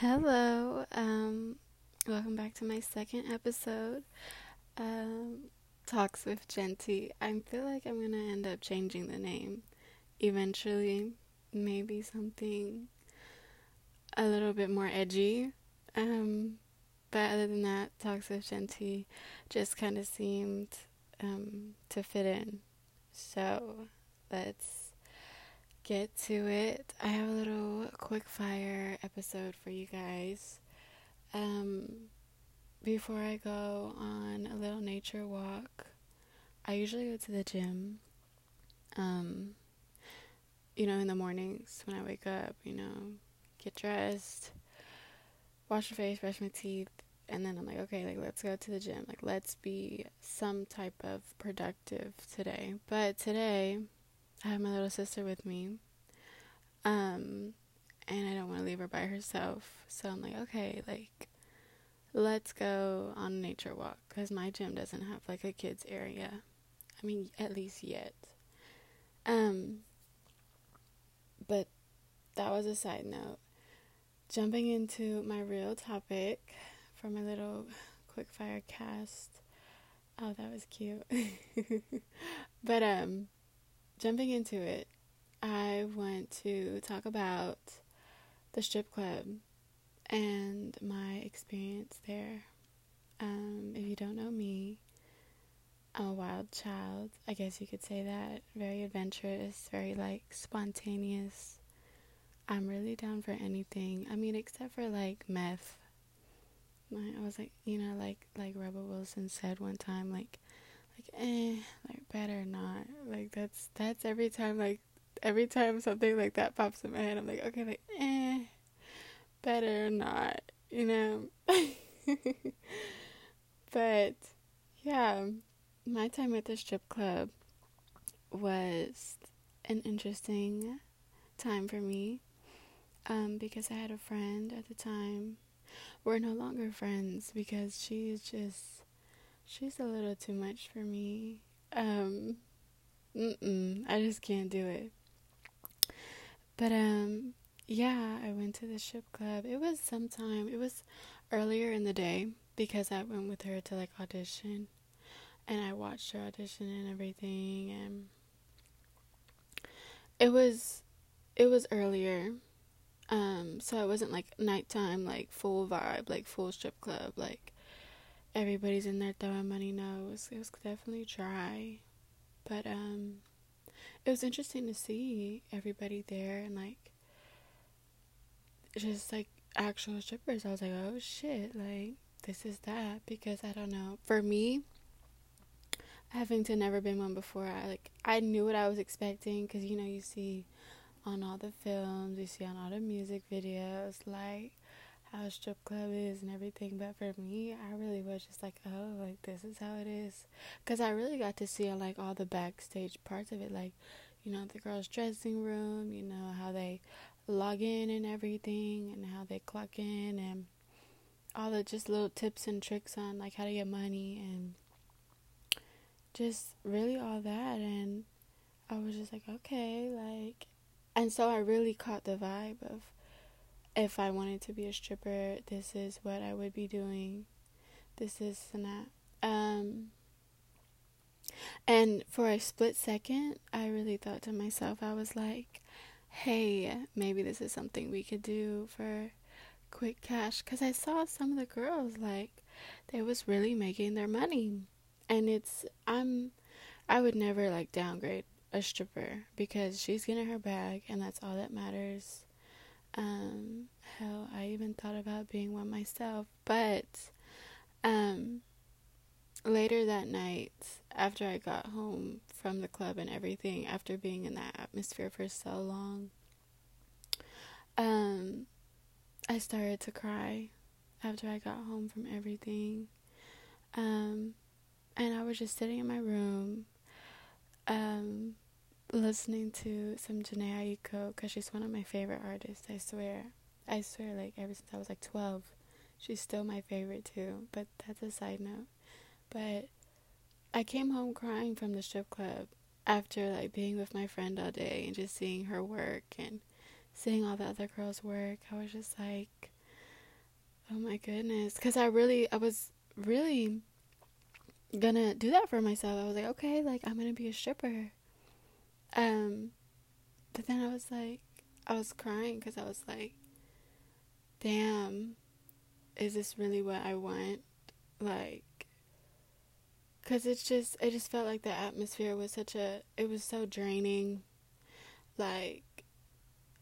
Hello. Um, welcome back to my second episode. Um, Talks with Genty. I feel like I'm gonna end up changing the name eventually. Maybe something a little bit more edgy. Um, but other than that, Talks with Genty just kind of seemed um, to fit in. So let's get to it. I have a little quick fire episode for you guys. Um, before I go on a little nature walk, I usually go to the gym. Um, you know, in the mornings when I wake up, you know, get dressed, wash my face, brush my teeth, and then I'm like, okay, like let's go to the gym. Like let's be some type of productive today. But today I have my little sister with me. Um and I don't want to leave her by herself. So I'm like, okay, like let's go on a nature walk cuz my gym doesn't have like a kids area. I mean, at least yet. Um but that was a side note. Jumping into my real topic, for my little quick fire cast. Oh, that was cute. but um jumping into it, I want to talk about the strip club and my experience there. Um, if you don't know me, I'm a wild child. I guess you could say that. Very adventurous, very like spontaneous. I'm really down for anything. I mean, except for like meth I was like, you know, like like Rebel Wilson said one time, like, like eh, like better not. Like that's that's every time like every time something like that pops in my head, I'm like, okay, like eh, better not, you know. but yeah, my time at the strip club was an interesting time for me um, because I had a friend at the time we're no longer friends because she's just she's a little too much for me. Um mm I just can't do it. But um yeah, I went to the strip club. It was sometime it was earlier in the day because I went with her to like audition and I watched her audition and everything and it was it was earlier um, so it wasn't like nighttime, like full vibe, like full strip club, like everybody's in there throwing money. No, it was, it was definitely dry, but um, it was interesting to see everybody there and like just like actual strippers. I was like, oh shit, like this is that because I don't know. For me, having to never been one before, I like I knew what I was expecting because you know you see on all the films, you see on all the music videos, like how a strip club is and everything. But for me, I really was just like, oh, like this is how it is. Because I really got to see like all the backstage parts of it, like, you know, the girls' dressing room, you know, how they log in and everything, and how they clock in, and all the just little tips and tricks on like how to get money and just really all that. And I was just like, okay, like and so I really caught the vibe of if I wanted to be a stripper, this is what I would be doing. This is and. Um, and for a split second, I really thought to myself, I was like, hey, maybe this is something we could do for quick cash. Because I saw some of the girls, like, they was really making their money. And it's, I'm, I would never, like, downgrade a stripper because she's getting her bag and that's all that matters. Um, even thought about being one myself, but um, later that night, after I got home from the club and everything, after being in that atmosphere for so long, um, I started to cry after I got home from everything. Um, and I was just sitting in my room um, listening to some Jhené Aiko because she's one of my favorite artists. I swear, I swear, like ever since I was like twelve, she's still my favorite too. But that's a side note. But I came home crying from the strip club after like being with my friend all day and just seeing her work and seeing all the other girls work. I was just like, Oh my goodness. Because I really, I was really gonna do that for myself. I was like, okay, like I'm gonna be a stripper. Um, but then I was like, I was crying because I was like, damn, is this really what I want? Like, because it's just, it just felt like the atmosphere was such a, it was so draining. Like,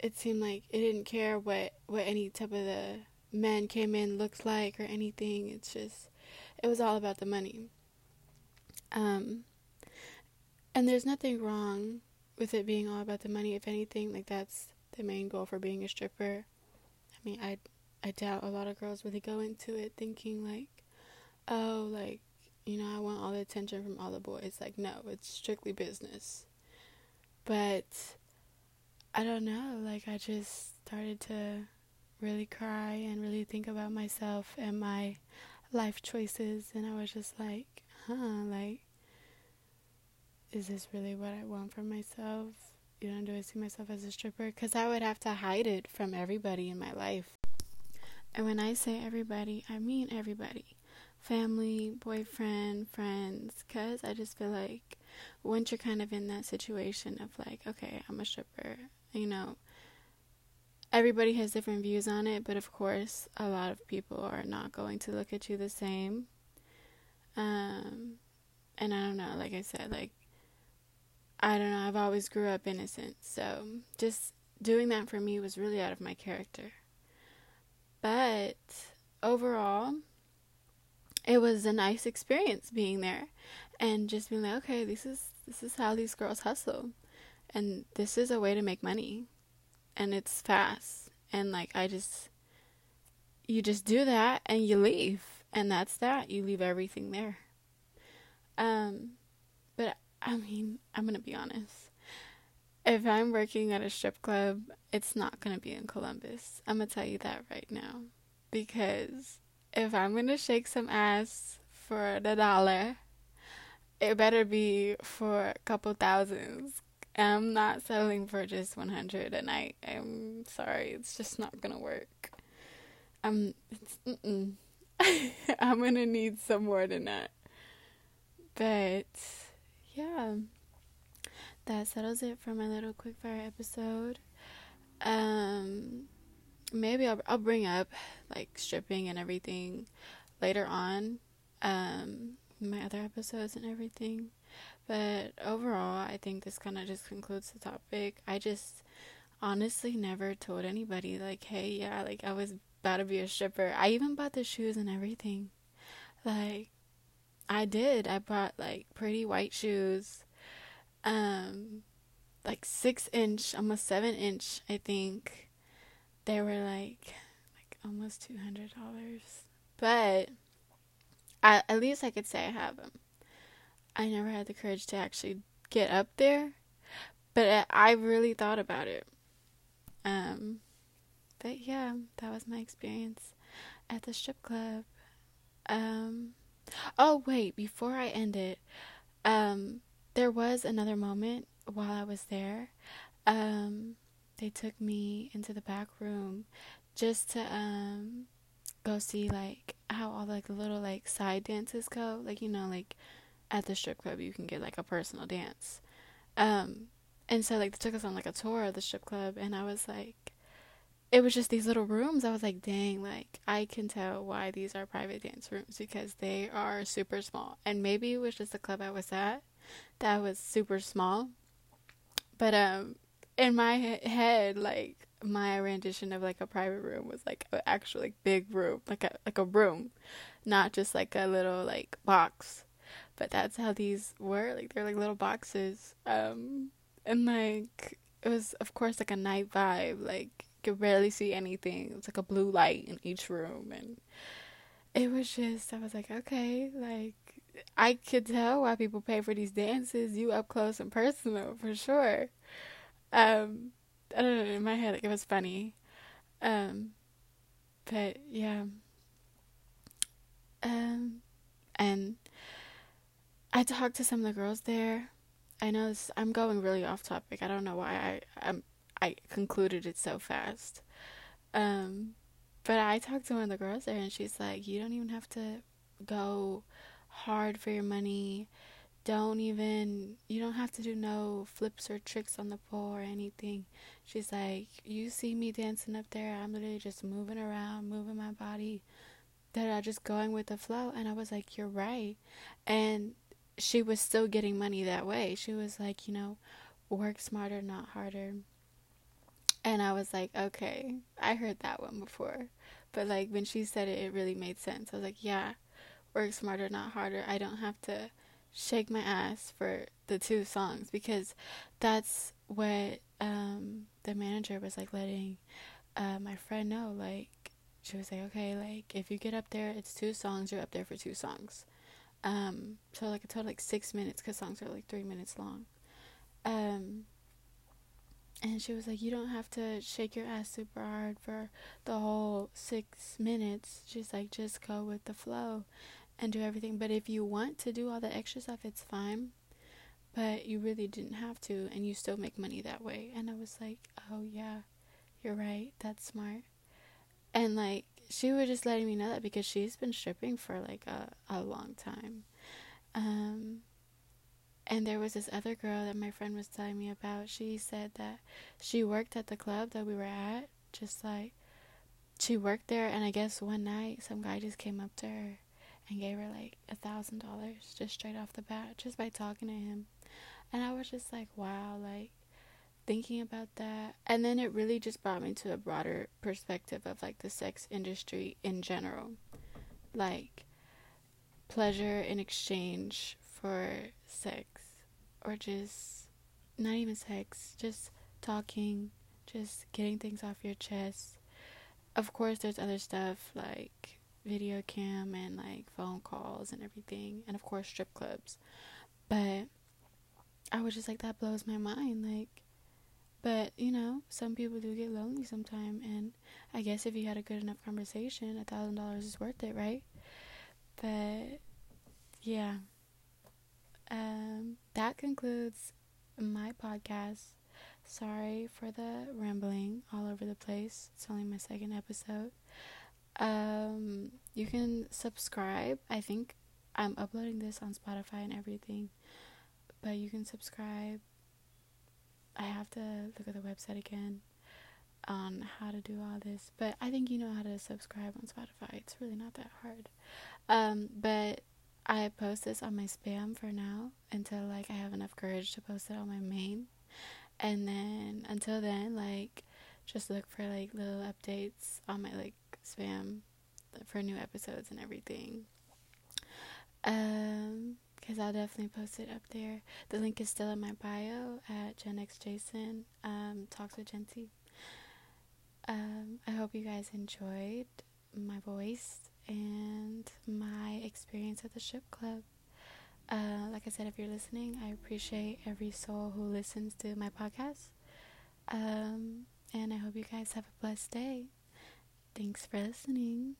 it seemed like it didn't care what, what any type of the men came in looked like or anything. It's just, it was all about the money. Um, and there's nothing wrong with it being all about the money. If anything, like that's the main goal for being a stripper. I I I doubt a lot of girls really go into it thinking like, oh, like you know, I want all the attention from all the boys. Like, no, it's strictly business. But I don't know. Like, I just started to really cry and really think about myself and my life choices, and I was just like, huh, like, is this really what I want for myself? You know, do I see myself as a stripper? Because I would have to hide it from everybody in my life. And when I say everybody, I mean everybody family, boyfriend, friends. Because I just feel like once you're kind of in that situation of like, okay, I'm a stripper, you know, everybody has different views on it, but of course, a lot of people are not going to look at you the same. Um, and I don't know, like I said, like I don't know, I've always grew up innocent, so just doing that for me was really out of my character. But overall, it was a nice experience being there and just being like, okay, this is this is how these girls hustle. And this is a way to make money. And it's fast. And like I just you just do that and you leave and that's that you leave everything there um i mean i'm gonna be honest. If i'm working at a strip club it's not gonna be in columbus. I'm gonna tell you that right now. Because if i'm gonna shake some ass for the dollar it better be for a couple thousands. I'm not selling for just 100 a night. I'm sorry it's just not gonna work. I'm it's I'm gonna need some more than that. But yeah, that settles it for my little quickfire episode. Um, maybe I'll I'll bring up like stripping and everything later on. Um, my other episodes and everything. But overall, I think this kind of just concludes the topic. I just honestly never told anybody like, hey, yeah, like I was about to be a stripper. I even bought the shoes and everything. Like I did. I bought like pretty white shoes. Um like six inch, almost seven inch, I think. They were like like almost two hundred dollars. But I, at least I could say I have them. I never had the courage to actually get up there, but I really thought about it. Um, but yeah, that was my experience at the strip club. Um, oh wait, before I end it, um, there was another moment while I was there. Um, they took me into the back room just to um go see like how all like the little like side dances go. Like you know, like at the strip club you can get like a personal dance. Um, and so like they took us on like a tour of the strip club, and I was like it was just these little rooms. I was like, dang, like I can tell why these are private dance rooms because they are super small. And maybe it was just the club I was at that was super small. But um in my head like my rendition of like a private room was like an actual like big room, like a like a room, not just like a little like box. But that's how these were. Like they're like little boxes. Um and like it was of course like a night vibe, like could barely see anything. It's like a blue light in each room and it was just I was like, okay, like I could tell why people pay for these dances, you up close and personal for sure. Um I don't know, in my head like it was funny. Um but yeah. Um and I talked to some of the girls there. I know this, I'm going really off topic. I don't know why I I'm I concluded it so fast. Um, but I talked to one of the girls there, and she's like, you don't even have to go hard for your money. Don't even, you don't have to do no flips or tricks on the pole or anything. She's like, you see me dancing up there, I'm literally just moving around, moving my body, that are just going with the flow. And I was like, you're right. And she was still getting money that way. She was like, you know, work smarter, not harder. And I was like, okay, I heard that one before. But like when she said it, it really made sense. I was like, yeah, work smarter, not harder. I don't have to shake my ass for the two songs because that's what um, the manager was like letting uh, my friend know. Like, she was like, okay, like if you get up there, it's two songs, you're up there for two songs. Um, so like a total like six minutes because songs are like three minutes long. Um, and she was like, You don't have to shake your ass super hard for the whole six minutes. She's like, Just go with the flow and do everything. But if you want to do all the extra stuff, it's fine. But you really didn't have to, and you still make money that way. And I was like, Oh, yeah, you're right. That's smart. And like, she was just letting me know that because she's been stripping for like a, a long time. Um, and there was this other girl that my friend was telling me about. She said that she worked at the club that we were at, just like she worked there. And I guess one night some guy just came up to her and gave her like a thousand dollars just straight off the bat, just by talking to him. And I was just like, wow, like thinking about that. And then it really just brought me to a broader perspective of like the sex industry in general. Like pleasure in exchange for sex or just not even sex, just talking, just getting things off your chest. Of course, there's other stuff like video cam and like phone calls and everything, and of course, strip clubs. But I was just like, that blows my mind. Like, but you know, some people do get lonely sometime, and I guess if you had a good enough conversation, a thousand dollars is worth it, right? But yeah. Um, that concludes my podcast. Sorry for the rambling all over the place. It's only my second episode. Um, you can subscribe. I think I'm uploading this on Spotify and everything, but you can subscribe. I have to look at the website again on how to do all this, but I think you know how to subscribe on Spotify. It's really not that hard. Um, but I post this on my spam for now until like I have enough courage to post it on my main. And then until then, like just look for like little updates on my like spam for new episodes and everything. Um, because I'll definitely post it up there. The link is still in my bio at Gen X Jason. Um, talks with Genty. Um, I hope you guys enjoyed my voice and my experience at the ship club. Uh, like I said, if you're listening, I appreciate every soul who listens to my podcast. Um, and I hope you guys have a blessed day. Thanks for listening.